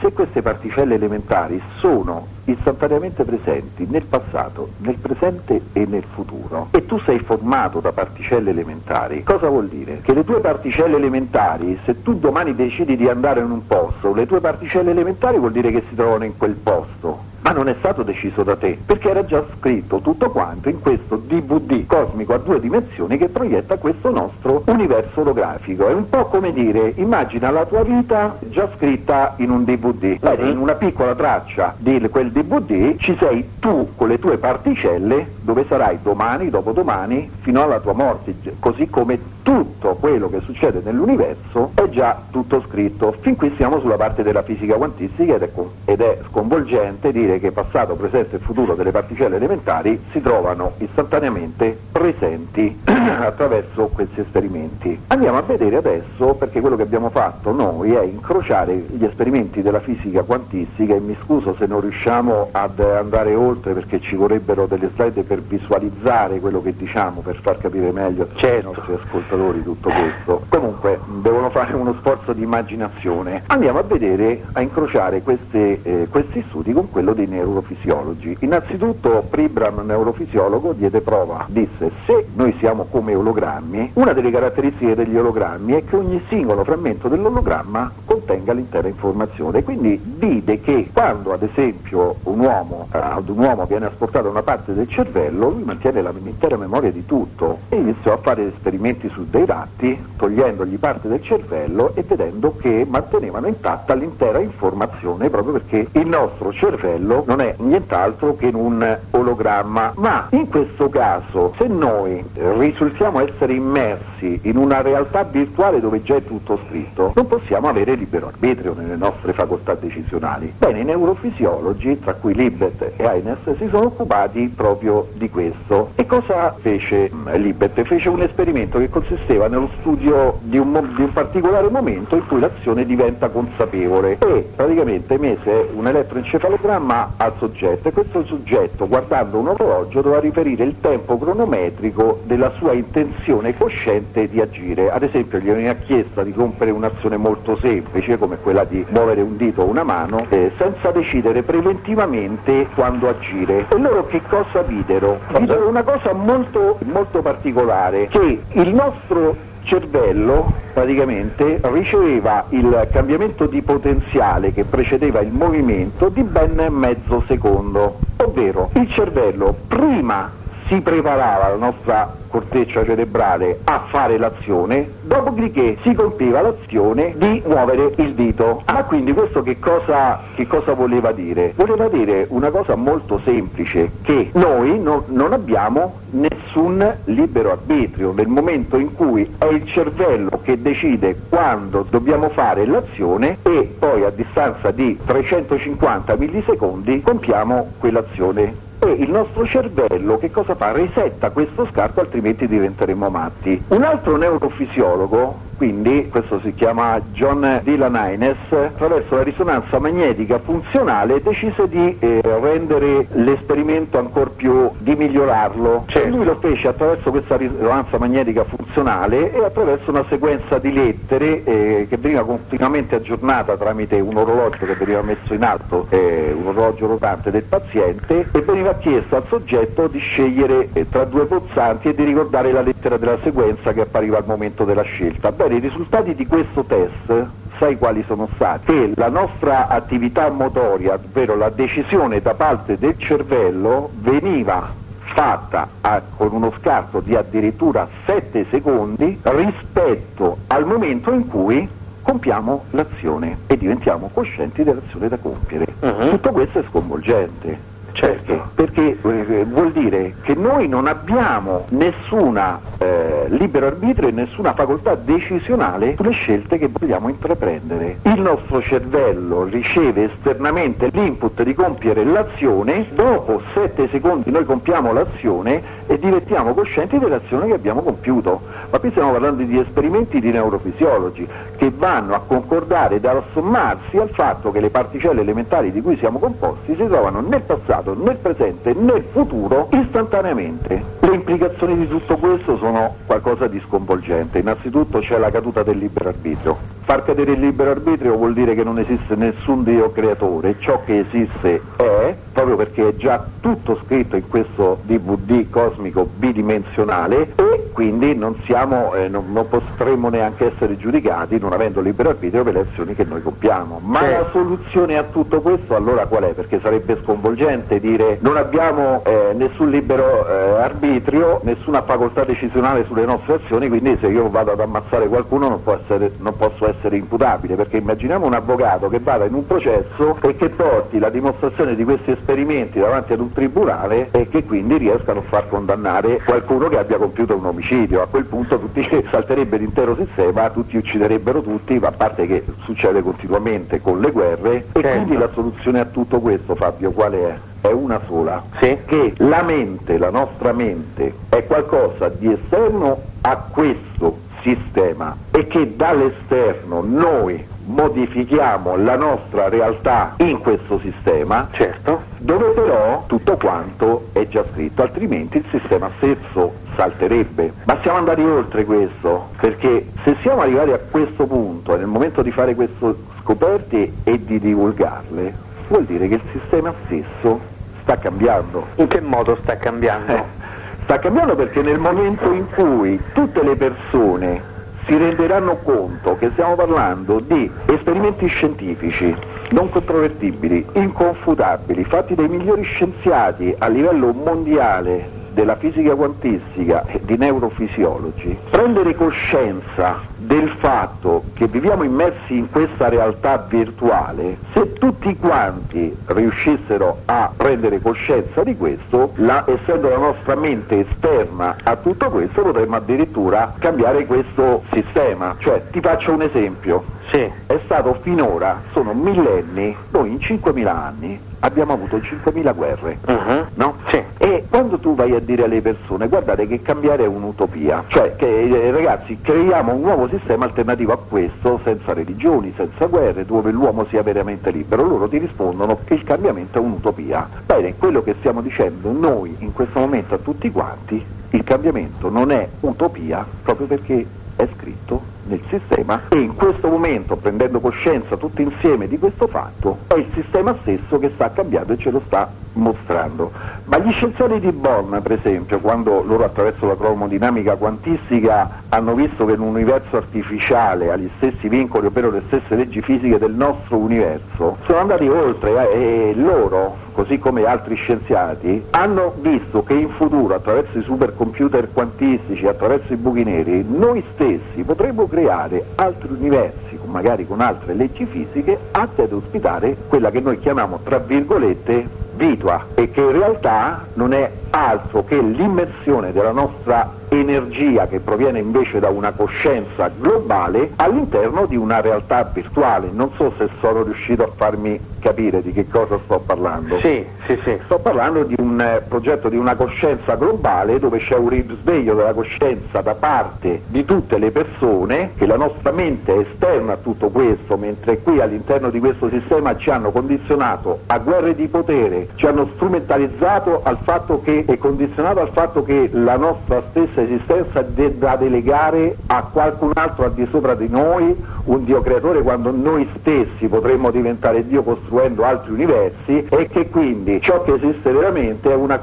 se, queste particelle elementari sono istantaneamente presenti nel passato, nel presente e nel futuro, e tu sei formato da particelle elementari, cosa vuol dire? Che le tue particelle elementari, se tu domani decidi di andare in un posto, le tue particelle elementari vuol dire che si trovano in quel posto ma non è stato deciso da te, perché era già scritto tutto quanto in questo DVD cosmico a due dimensioni che proietta questo nostro universo olografico. È un po' come dire, immagina la tua vita già scritta in un DVD, Bene, in una piccola traccia di quel DVD ci sei tu con le tue particelle dove sarai domani, dopodomani, fino alla tua morte, così come tutto quello che succede nell'universo è già tutto scritto. Fin qui siamo sulla parte della fisica quantistica ed è, ed è sconvolgente dire che passato, presente e futuro delle particelle elementari si trovano istantaneamente presenti attraverso questi esperimenti. Andiamo a vedere adesso, perché quello che abbiamo fatto noi è incrociare gli esperimenti della fisica quantistica e mi scuso se non riusciamo ad andare oltre perché ci vorrebbero delle slide per visualizzare quello che diciamo, per far capire meglio certo. ai nostri ascoltatori tutto questo. Comunque devono fare uno sforzo di immaginazione. Andiamo a vedere, a incrociare queste, eh, questi studi con quello dei neurofisiologi. Innanzitutto Pribram, neurofisiologo, diede prova, disse se noi siamo come ologrammi, una delle caratteristiche degli ologrammi è che ogni singolo frammento dell'ologramma contenga l'intera informazione. Quindi vide che quando ad esempio un uomo, ad un uomo viene asportata una parte del cervello, lui mantiene l'intera memoria di tutto e iniziò a fare esperimenti su dei ratti, togliendogli parte del cervello e vedendo che mantenevano intatta l'intera informazione proprio perché il nostro cervello non è nient'altro che un ologramma, ma in questo caso se noi risultiamo essere immersi in una realtà virtuale dove già è tutto scritto, non possiamo avere libero arbitrio nelle nostre facoltà decisionali. Bene, i neurofisiologi, tra cui Libet e Heines, si sono occupati proprio di questo. E cosa fece mm, Libet? Fece un esperimento che consisteva nello studio di un, di un particolare momento in cui l'azione diventa consapevole e praticamente emise un elettroencefalogramma al soggetto e questo soggetto guardando un orologio doveva riferire il tempo cronometrico della sua intenzione cosciente di agire. Ad esempio gli veniva chiesta di compiere un'azione molto semplice, semplice come quella di muovere un dito o una mano eh, senza decidere preventivamente quando agire. E loro che cosa videro? Videro una cosa molto, molto particolare, che il nostro cervello praticamente riceveva il cambiamento di potenziale che precedeva il movimento di ben mezzo secondo, ovvero il cervello prima si preparava la nostra corteccia cerebrale a fare l'azione, dopodiché si compiva l'azione di muovere il dito. Ma quindi questo che cosa, che cosa voleva dire? Voleva dire una cosa molto semplice, che noi no, non abbiamo nessun libero arbitrio nel momento in cui è il cervello che decide quando dobbiamo fare l'azione e poi a distanza di 350 millisecondi compiamo quell'azione e il nostro cervello che cosa fa? Resetta questo scarto altrimenti diventeremo matti. Un altro neurofisiologo quindi questo si chiama John Dylan Hines, attraverso la risonanza magnetica funzionale decise di eh, rendere l'esperimento ancora più, di migliorarlo. Certo. Lui lo fece attraverso questa risonanza magnetica funzionale e attraverso una sequenza di lettere eh, che veniva continuamente aggiornata tramite un orologio che veniva messo in alto, eh, un orologio rotante del paziente e veniva chiesto al soggetto di scegliere eh, tra due pozzanti e di ricordare la lettera della sequenza che appariva al momento della scelta. Bene, i risultati di questo test sai quali sono stati? Che la nostra attività motoria, ovvero la decisione da parte del cervello, veniva fatta a, con uno scarto di addirittura 7 secondi rispetto al momento in cui compiamo l'azione e diventiamo coscienti dell'azione da compiere. Uh-huh. Tutto questo è sconvolgente. Certo, perché eh, vuol dire che noi non abbiamo nessuna eh, libero arbitrio e nessuna facoltà decisionale sulle scelte che vogliamo intraprendere. Il nostro cervello riceve esternamente l'input di compiere l'azione, dopo 7 secondi noi compiamo l'azione e diventiamo coscienti dell'azione che abbiamo compiuto. Ma qui stiamo parlando di esperimenti di neurofisiologi che vanno a concordare ed a sommarsi al fatto che le particelle elementari di cui siamo composti si trovano nel passato passato, nel presente e nel futuro istantaneamente. Le implicazioni di tutto questo sono qualcosa di sconvolgente. Innanzitutto c'è la caduta del libero arbitrio. Far cadere il libero arbitrio vuol dire che non esiste nessun Dio creatore, ciò che esiste è, proprio perché è già tutto scritto in questo DVD cosmico bidimensionale e quindi non, siamo, eh, non, non potremmo neanche essere giudicati non avendo libero arbitrio per le azioni che noi compiamo. Ma sì. la soluzione a tutto questo allora qual è? Perché sarebbe sconvolgente dire non abbiamo eh, nessun libero eh, arbitrio, nessuna facoltà decisionale sulle nostre azioni, quindi se io vado ad ammazzare qualcuno non, essere, non posso essere imputabile, perché immaginiamo un avvocato che vada in un processo e che porti la dimostrazione di questi esperimenti davanti ad un tribunale e che quindi riescano a far condannare qualcuno che abbia compiuto un omicidio. A quel punto tutti, salterebbe l'intero sistema, tutti ucciderebbero tutti, a parte che succede continuamente con le guerre e certo. quindi la soluzione a tutto questo Fabio qual è? È una sola, sì. che la mente, la nostra mente, è qualcosa di esterno a questo sistema e che dall'esterno noi modifichiamo la nostra realtà in questo sistema, certo. dove però tutto quanto è già scritto, altrimenti il sistema stesso salterebbe. Ma siamo andati oltre questo, perché se siamo arrivati a questo punto, nel momento di fare queste scoperte e di divulgarle, vuol dire che il sistema stesso sta cambiando. In che modo sta cambiando? Eh, sta cambiando perché nel momento in cui tutte le persone si renderanno conto che stiamo parlando di esperimenti scientifici non controvertibili, inconfutabili, fatti dai migliori scienziati a livello mondiale della fisica quantistica e di neurofisiologi, prendere coscienza del fatto che viviamo immersi in questa realtà virtuale, se tutti quanti riuscissero a prendere coscienza di questo, la, essendo la nostra mente esterna a tutto questo, potremmo addirittura cambiare questo sistema. Cioè, ti faccio un esempio. Sì. È stato finora, sono millenni, noi in 5.000 anni abbiamo avuto 5.000 guerre, uh-huh. no? Sì. E quando tu vai a dire alle persone, guardate che cambiare è un'utopia, cioè che eh, ragazzi creiamo un nuovo sistema alternativo a questo, senza religioni, senza guerre, dove l'uomo sia veramente libero, loro ti rispondono che il cambiamento è un'utopia. Bene, quello che stiamo dicendo noi in questo momento a tutti quanti, il cambiamento non è utopia proprio perché è scritto nel sistema e in questo momento, prendendo coscienza tutti insieme di questo fatto, è il sistema stesso che sta cambiando e ce lo sta mostrando. Ma gli scienziati di Bonn, per esempio, quando loro attraverso la cromodinamica quantistica hanno visto che l'universo artificiale ha gli stessi vincoli, ovvero le stesse leggi fisiche del nostro universo, sono andati oltre eh, e loro, così come altri scienziati, hanno visto che in futuro, attraverso i supercomputer quantistici, attraverso i buchi neri, noi stessi potremmo creare altri universi, magari con altre leggi fisiche, atte ad ospitare quella che noi chiamiamo, tra virgolette, vitua e che in realtà non è altro che l'immersione della nostra energia che proviene invece da una coscienza globale all'interno di una realtà virtuale. Non so se sono riuscito a farmi capire di che cosa sto parlando. Sì, sì, sì. Sto parlando di un eh, progetto di una coscienza globale dove c'è un risveglio della coscienza da parte di tutte le persone, che la nostra mente è esterna a tutto questo, mentre qui all'interno di questo sistema ci hanno condizionato a guerre di potere, ci hanno strumentalizzato al fatto che, e condizionato al fatto che la nostra stessa esistenza debba delegare a qualcun altro al di sopra di noi un Dio creatore quando noi stessi potremmo diventare Dio costruendo altri universi e che quindi ciò che esiste veramente è una,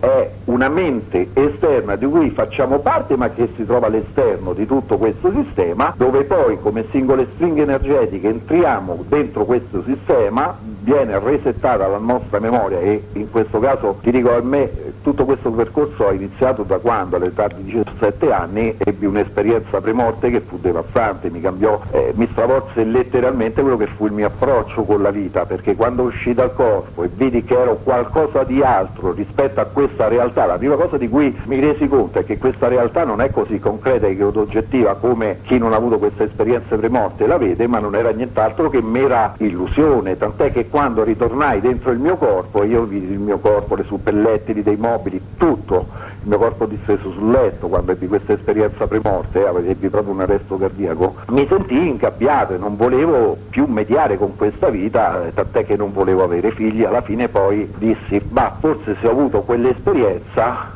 è una mente esterna di cui facciamo parte ma che si trova all'esterno di tutto questo sistema dove poi come singole stringhe energetiche entriamo dentro questo sistema viene resettata la nostra memoria e in questo caso ti dico a me tutto questo percorso ha iniziato da quando all'età di 17 anni ebbi un'esperienza premorte che fu devastante, mi cambiò, eh, mi stravolse letteralmente quello che fu il mio approccio con la vita, perché quando uscì dal corpo e vidi che ero qualcosa di altro rispetto a questa realtà, la prima cosa di cui mi resi conto è che questa realtà non è così concreta e oggettiva come chi non ha avuto queste esperienze premorte la vede, ma non era nient'altro che mera illusione, tant'è che quando ritornai dentro il mio corpo, io vidi il mio corpo, le suppellettili dei mobili, tutto, il mio corpo disteso sul letto quando ebbi questa esperienza premorte, eh, ebbi proprio un arresto cardiaco, mi sentii incappiato e non volevo più mediare con questa vita, eh, tant'è che non volevo avere figli, alla fine poi dissi, ma forse se ho avuto quell'esperienza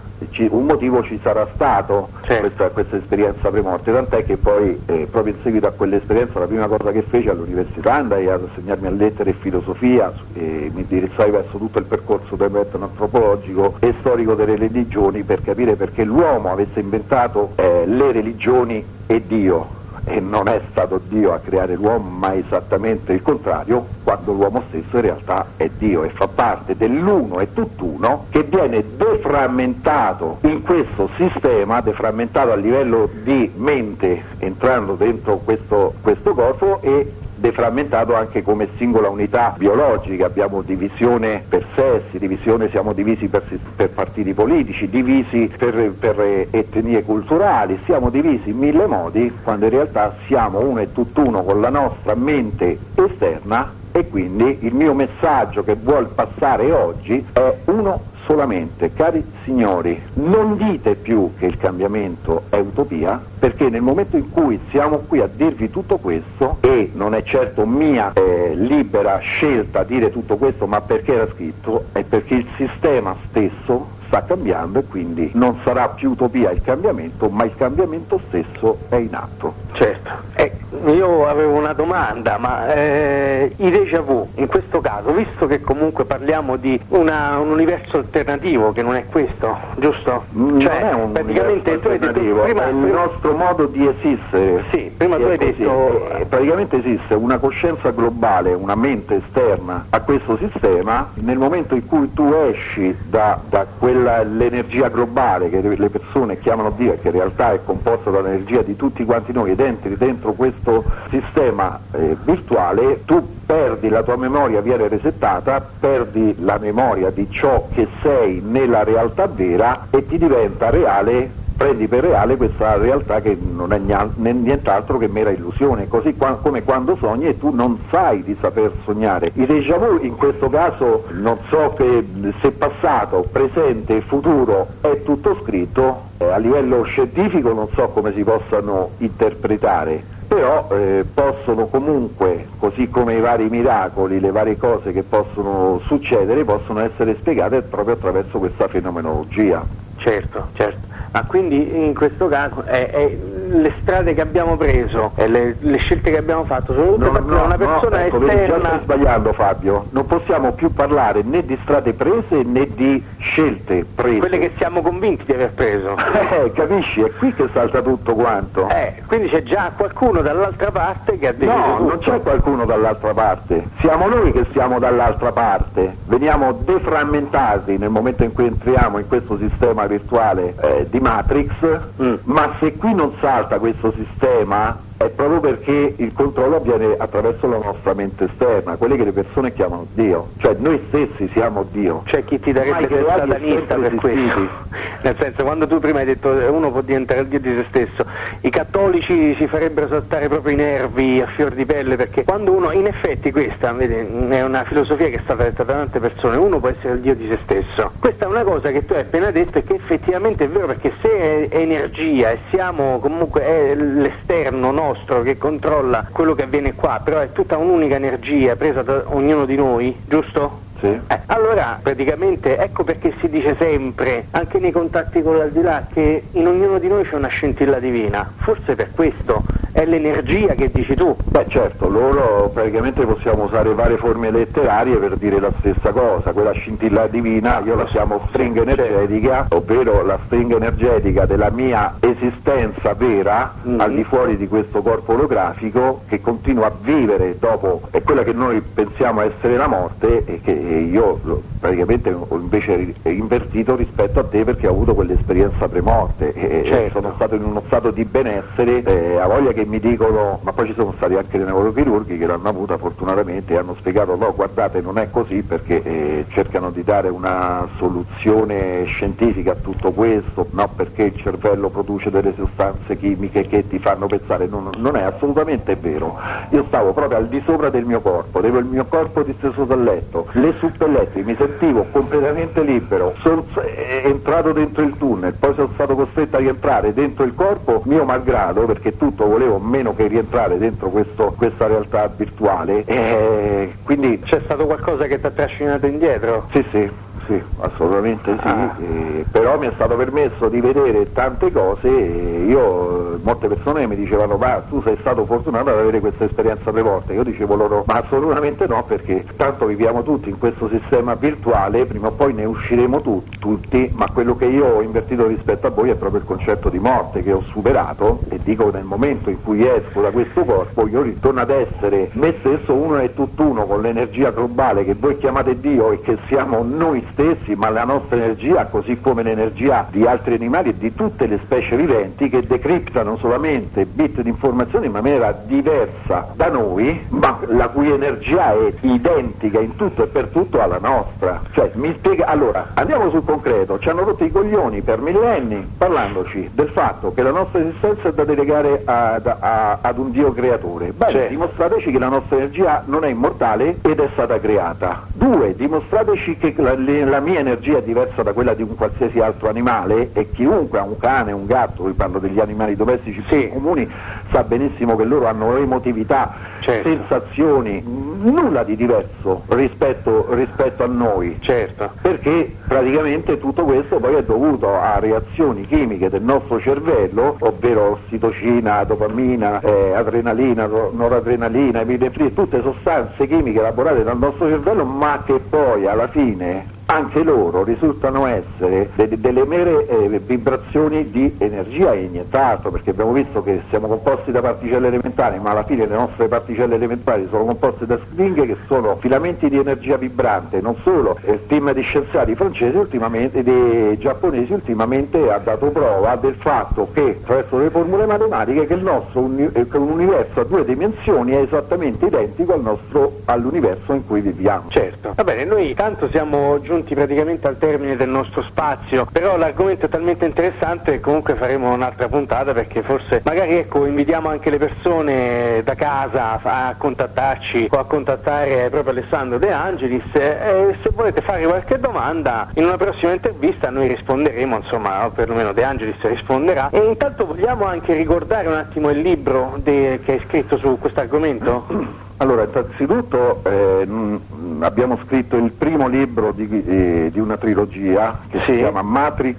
un motivo ci sarà stato certo. questa, questa, esperienza premorte, tant'è che poi eh, proprio in seguito a quell'esperienza la prima cosa che feci all'università andai ad assegnarmi a lettere e filosofia e mi indirizzai verso tutto il percorso del metodo antropologico e storico delle religioni per capire perché l'uomo avesse inventato eh, le religioni e Dio e non è stato Dio a creare l'uomo, ma esattamente il contrario, quando l'uomo stesso in realtà è Dio e fa parte dell'uno e tutt'uno che viene deframmentato in questo sistema, deframmentato a livello di mente entrando dentro questo, questo corpo e deframmentato anche come singola unità biologica, abbiamo divisione per sessi, divisione, siamo divisi per, per partiti politici, divisi per, per, etnie culturali, siamo divisi in mille modi quando in realtà siamo uno e tutt'uno con la nostra mente esterna e quindi il mio messaggio che vuol passare oggi è uno solamente, cari signori, non dite più che il cambiamento è utopia, perché nel momento in cui siamo qui a dirvi tutto questo, e non è certo mia eh, libera scelta dire tutto questo, ma perché era scritto, è perché il sistema stesso sta cambiando e quindi non sarà più utopia il cambiamento, ma il cambiamento stesso è in atto. Certo, eh, io avevo una domanda, ma eh, i déjà vu, in questo caso, visto che comunque parliamo di una, un universo alternativo che non è questo, giusto? Non cioè, è un praticamente tu hai detto prima, è il nostro modo di esistere. Sì, prima tu hai detto... Eh, praticamente esiste una coscienza globale, una mente esterna a questo sistema, nel momento in cui tu esci da, da quel l'energia globale che le persone chiamano Dio e che in realtà è composta dall'energia di tutti quanti noi ed entri dentro questo sistema eh, virtuale, tu perdi la tua memoria, viene resettata, perdi la memoria di ciò che sei nella realtà vera e ti diventa reale prendi per reale questa realtà che non è nient'altro che mera illusione, così come quando sogni e tu non sai di saper sognare. Il déjà vu in questo caso non so che se passato, presente e futuro è tutto scritto, a livello scientifico non so come si possano interpretare, però eh, possono comunque, così come i vari miracoli, le varie cose che possono succedere, possono essere spiegate proprio attraverso questa fenomenologia. Certo, certo. Ma quindi in questo caso è, è le strade che abbiamo preso e le, le scelte che abbiamo fatto sono tutte No, fatte no, da una no, persona ecco, vedi, già esterna. stai sbagliando Fabio, non possiamo più parlare né di strade prese né di scelte prese. Quelle che siamo convinti di aver preso. Eh, capisci? È qui che salta tutto quanto. Eh, quindi c'è già qualcuno dall'altra parte che ha deciso No, tutto. non c'è qualcuno dall'altra parte, siamo noi che siamo dall'altra parte, veniamo deframmentati nel momento in cui entriamo in questo sistema virtuale eh, di Matrix, Mm. ma se qui non salta questo sistema è proprio perché il controllo avviene attraverso la nostra mente esterna, quelle che le persone chiamano Dio, cioè noi stessi siamo Dio. C'è chi ti darebbe del satanista per questo. Nel senso, quando tu prima hai detto eh, uno può diventare il Dio di se stesso, i cattolici si farebbero saltare proprio i nervi a fior di pelle perché quando uno, in effetti questa vedi, è una filosofia che è stata detta da tante persone, uno può essere il Dio di se stesso. Questa è una cosa che tu hai appena detto e che effettivamente è vero perché se è energia e siamo comunque è l'esterno nostro che controlla quello che avviene qua, però è tutta un'unica energia presa da ognuno di noi, giusto? Sì. Eh, allora, praticamente, ecco perché si dice sempre, anche nei contatti con l'aldilà, che in ognuno di noi c'è una scintilla divina. Forse per questo è l'energia che dici tu. Beh certo, loro praticamente possiamo usare varie forme letterarie per dire la stessa cosa, quella scintilla divina io la chiamo stringa energetica, ovvero la stringa energetica della mia esistenza vera Mhm. al di fuori di questo corpo olografico che continua a vivere dopo, è quella che noi pensiamo essere la morte e che io praticamente ho invece invertito rispetto a te perché ho avuto quell'esperienza premorte e Certo. sono stato in uno stato di benessere, eh, a voglia che mi dicono, ma poi ci sono stati anche dei neurochirurghi che l'hanno avuta fortunatamente e hanno spiegato no guardate non è così perché eh, cercano di dare una soluzione scientifica a tutto questo, no perché il cervello produce delle sostanze chimiche che ti fanno pensare, non, non è assolutamente vero, io stavo proprio al di sopra del mio corpo, avevo il mio corpo disteso dal letto, le suppellettili, mi sentivo completamente libero, sono eh, entrato dentro il tunnel, poi sono stato costretto a rientrare dentro il corpo mio malgrado perché tutto volevo meno che rientrare dentro questo- questa realtà virtuale e quindi C'è stato qualcosa che ti ha trascinato indietro? sì sì sì, assolutamente sì, Ah. eh, però mi è stato permesso di vedere tante cose e io, molte persone mi dicevano ma tu sei stato fortunato ad avere questa esperienza tre volte, io dicevo loro ma assolutamente no perché tanto viviamo tutti in questo sistema virtuale, prima o poi ne usciremo tu- tutti, ma quello che io ho invertito rispetto a voi è proprio il concetto di morte che ho superato e dico nel momento in cui esco da questo corpo io ritorno ad essere me stesso uno e tutt'uno con l'energia globale che voi chiamate Dio e che siamo noi stessi, ma la nostra energia, così come l'energia di altri animali e di tutte le specie viventi che decriptano solamente bit di informazioni in maniera diversa da noi, ma la cui energia è identica in tutto e per tutto alla nostra. Cioè, mi spiega, allora, andiamo sul concreto, ci hanno rotto i coglioni per millenni parlandoci del fatto che la nostra esistenza è da delegare ad, a- ad un Dio creatore. Bene, Certo. dimostrateci che la nostra energia non è immortale ed è stata creata. Due, dimostrateci che la, le- la mia energia è diversa da quella di un qualsiasi altro animale e chiunque ha un cane, un gatto, vi parlo degli animali domestici Sì. comuni, sa benissimo che loro hanno emotività, Certo. sensazioni, nulla di diverso rispetto, rispetto a noi. Certo. Perché praticamente tutto questo poi è dovuto a reazioni chimiche del nostro cervello, ovvero ossitocina, dopamina, eh, adrenalina, no- noradrenalina, epinefrina, tutte sostanze chimiche elaborate dal nostro cervello, ma che poi alla fine anche loro risultano essere de- delle mere eh, vibrazioni di energia e nient'altro, perché abbiamo visto che siamo composti da particelle elementari, ma alla fine le nostre particelle elementari sono composte da stringhe che sono filamenti di energia vibrante, non solo il team di scienziati francesi ultimamente, dei giapponesi ultimamente ha dato prova del fatto che attraverso le formule matematiche che il nostro uni- eh, un universo a due dimensioni è esattamente identico al nostro, all'universo in cui viviamo. Certo. Va bene, noi tanto siamo giunti praticamente al termine del nostro spazio, però l'argomento è talmente interessante che comunque faremo un'altra puntata perché forse magari ecco invitiamo anche le persone da casa a contattarci o a contattare proprio Alessandro De Angelis e se volete fare qualche domanda in una prossima intervista noi risponderemo, insomma, o perlomeno De Angelis risponderà. E intanto vogliamo anche ricordare un attimo il libro de- che hai scritto su questo argomento? Allora, innanzitutto eh, mh, abbiamo scritto il primo libro di, eh, di una trilogia che Sì. si chiama Matrix,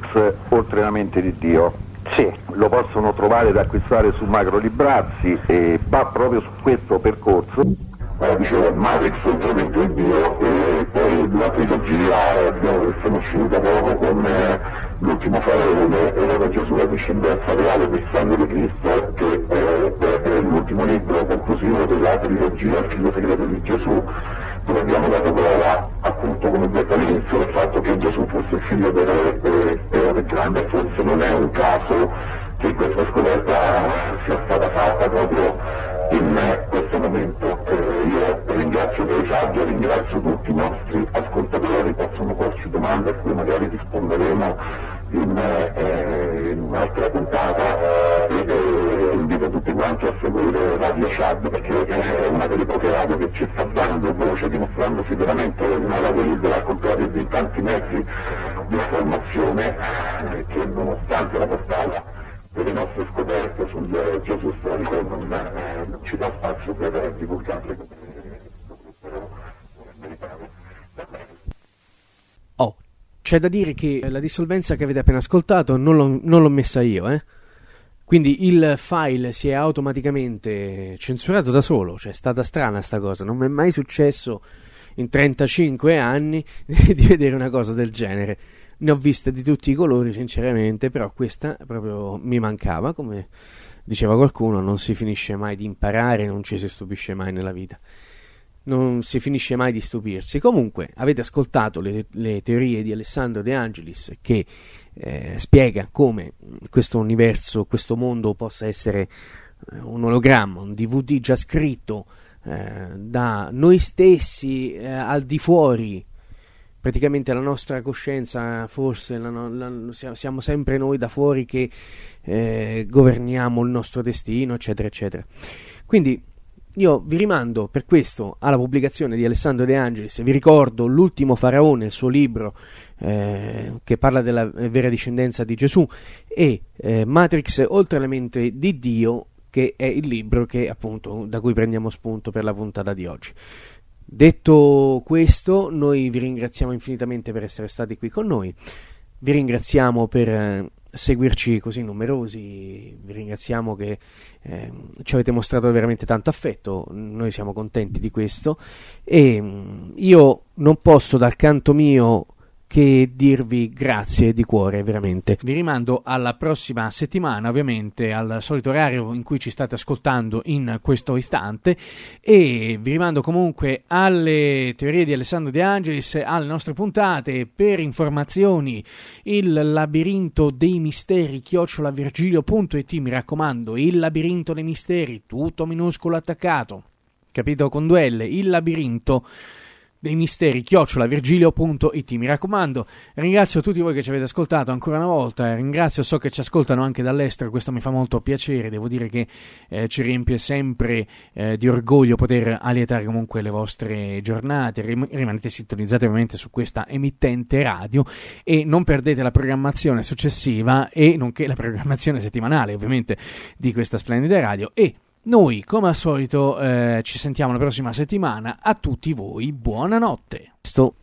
oltre la mente di Dio. Sì. Lo possono trovare ed acquistare su Macro Librazzi e va proprio su questo percorso. Eh, dicevo Matrix ovviamente il Dio e poi la trilogia abbiamo conosciuta poco con eh, l'ultimo faraone e era Gesù la discendenza reale del sangue di Cristo che eh, è l'ultimo libro conclusivo della trilogia Il figlio segreto di Gesù dove abbiamo dato prova appunto come detto all'inizio del fatto che Gesù fosse il figlio del, del, del grande forse non è un caso che questa scoperta sia stata fatta proprio in questo momento. Eh, io ringrazio Dejaggio, ringrazio tutti i nostri ascoltatori, possono porci domande a cui magari risponderemo in, eh, in un'altra puntata eh, invito tutti quanti a seguire Radio Chad perché è una delle poche radio che ci sta dando voce, dimostrandosi veramente una radio libera al contrario di tanti mezzi di informazione eh, che nonostante la portata delle nostre scoperte sul Gesù storico non eh, ci dà spazio per meritare. Oh, c'è da dire che la dissolvenza che avete appena ascoltato non l'ho, non l'ho messa io, eh? Quindi il file si è automaticamente censurato da solo, cioè è stata strana sta cosa, non mi è mai successo in 35 anni di vedere una cosa del genere. Ne ho viste di tutti i colori, sinceramente, però questa proprio mi mancava, come diceva qualcuno, non si finisce mai di imparare, non ci si stupisce mai nella vita non si finisce mai di stupirsi. Comunque, avete ascoltato le, le teorie di Alessandro De Angelis che eh, spiega come questo universo, questo mondo possa essere eh, un ologramma, un DVD già scritto eh, da noi stessi eh, al di fuori. Praticamente la nostra coscienza, forse la, la, siamo sempre noi da fuori che eh, governiamo il nostro destino, eccetera, eccetera. Quindi io vi rimando per questo alla pubblicazione di Alessandro De Angelis, vi ricordo l'ultimo faraone, il suo libro eh, che parla della vera discendenza di Gesù. E eh, Matrix oltre le mente di Dio che è il libro che, appunto, da cui prendiamo spunto per la puntata di oggi. Detto questo, noi vi ringraziamo infinitamente per essere stati qui con noi, vi ringraziamo per eh, seguirci così numerosi, vi ringraziamo che eh, ci avete mostrato veramente tanto affetto, noi siamo contenti di questo. E mm, io non posso dal canto mio che dirvi grazie di cuore, veramente. Vi rimando alla prossima settimana, ovviamente al solito orario in cui ci state ascoltando in questo istante e vi rimando comunque alle teorie di Alessandro De Angelis, alle nostre puntate per informazioni il labirinto dei misteri chiocciolavirgilio.it, mi raccomando, il labirinto dei misteri, tutto minuscolo attaccato. Capito con due L, il labirinto dei misteri chiocciolavirgilio.it mi raccomando ringrazio tutti voi che ci avete ascoltato ancora una volta ringrazio so che ci ascoltano anche dall'estero questo mi fa molto piacere devo dire che eh, ci riempie sempre eh, di orgoglio poter allietare comunque le vostre giornate. Rim- rimanete sintonizzati ovviamente su questa emittente radio e non perdete la programmazione successiva e nonché la programmazione settimanale ovviamente di questa splendida radio e noi, come al solito, eh, ci sentiamo la prossima settimana. A tutti voi, buonanotte. Sto...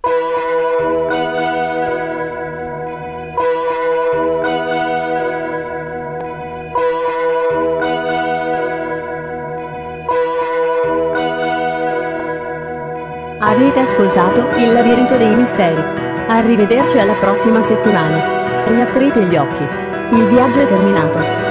Avete ascoltato Il labirinto dei misteri. Arrivederci alla prossima settimana. Riaprite gli occhi. Il viaggio è terminato.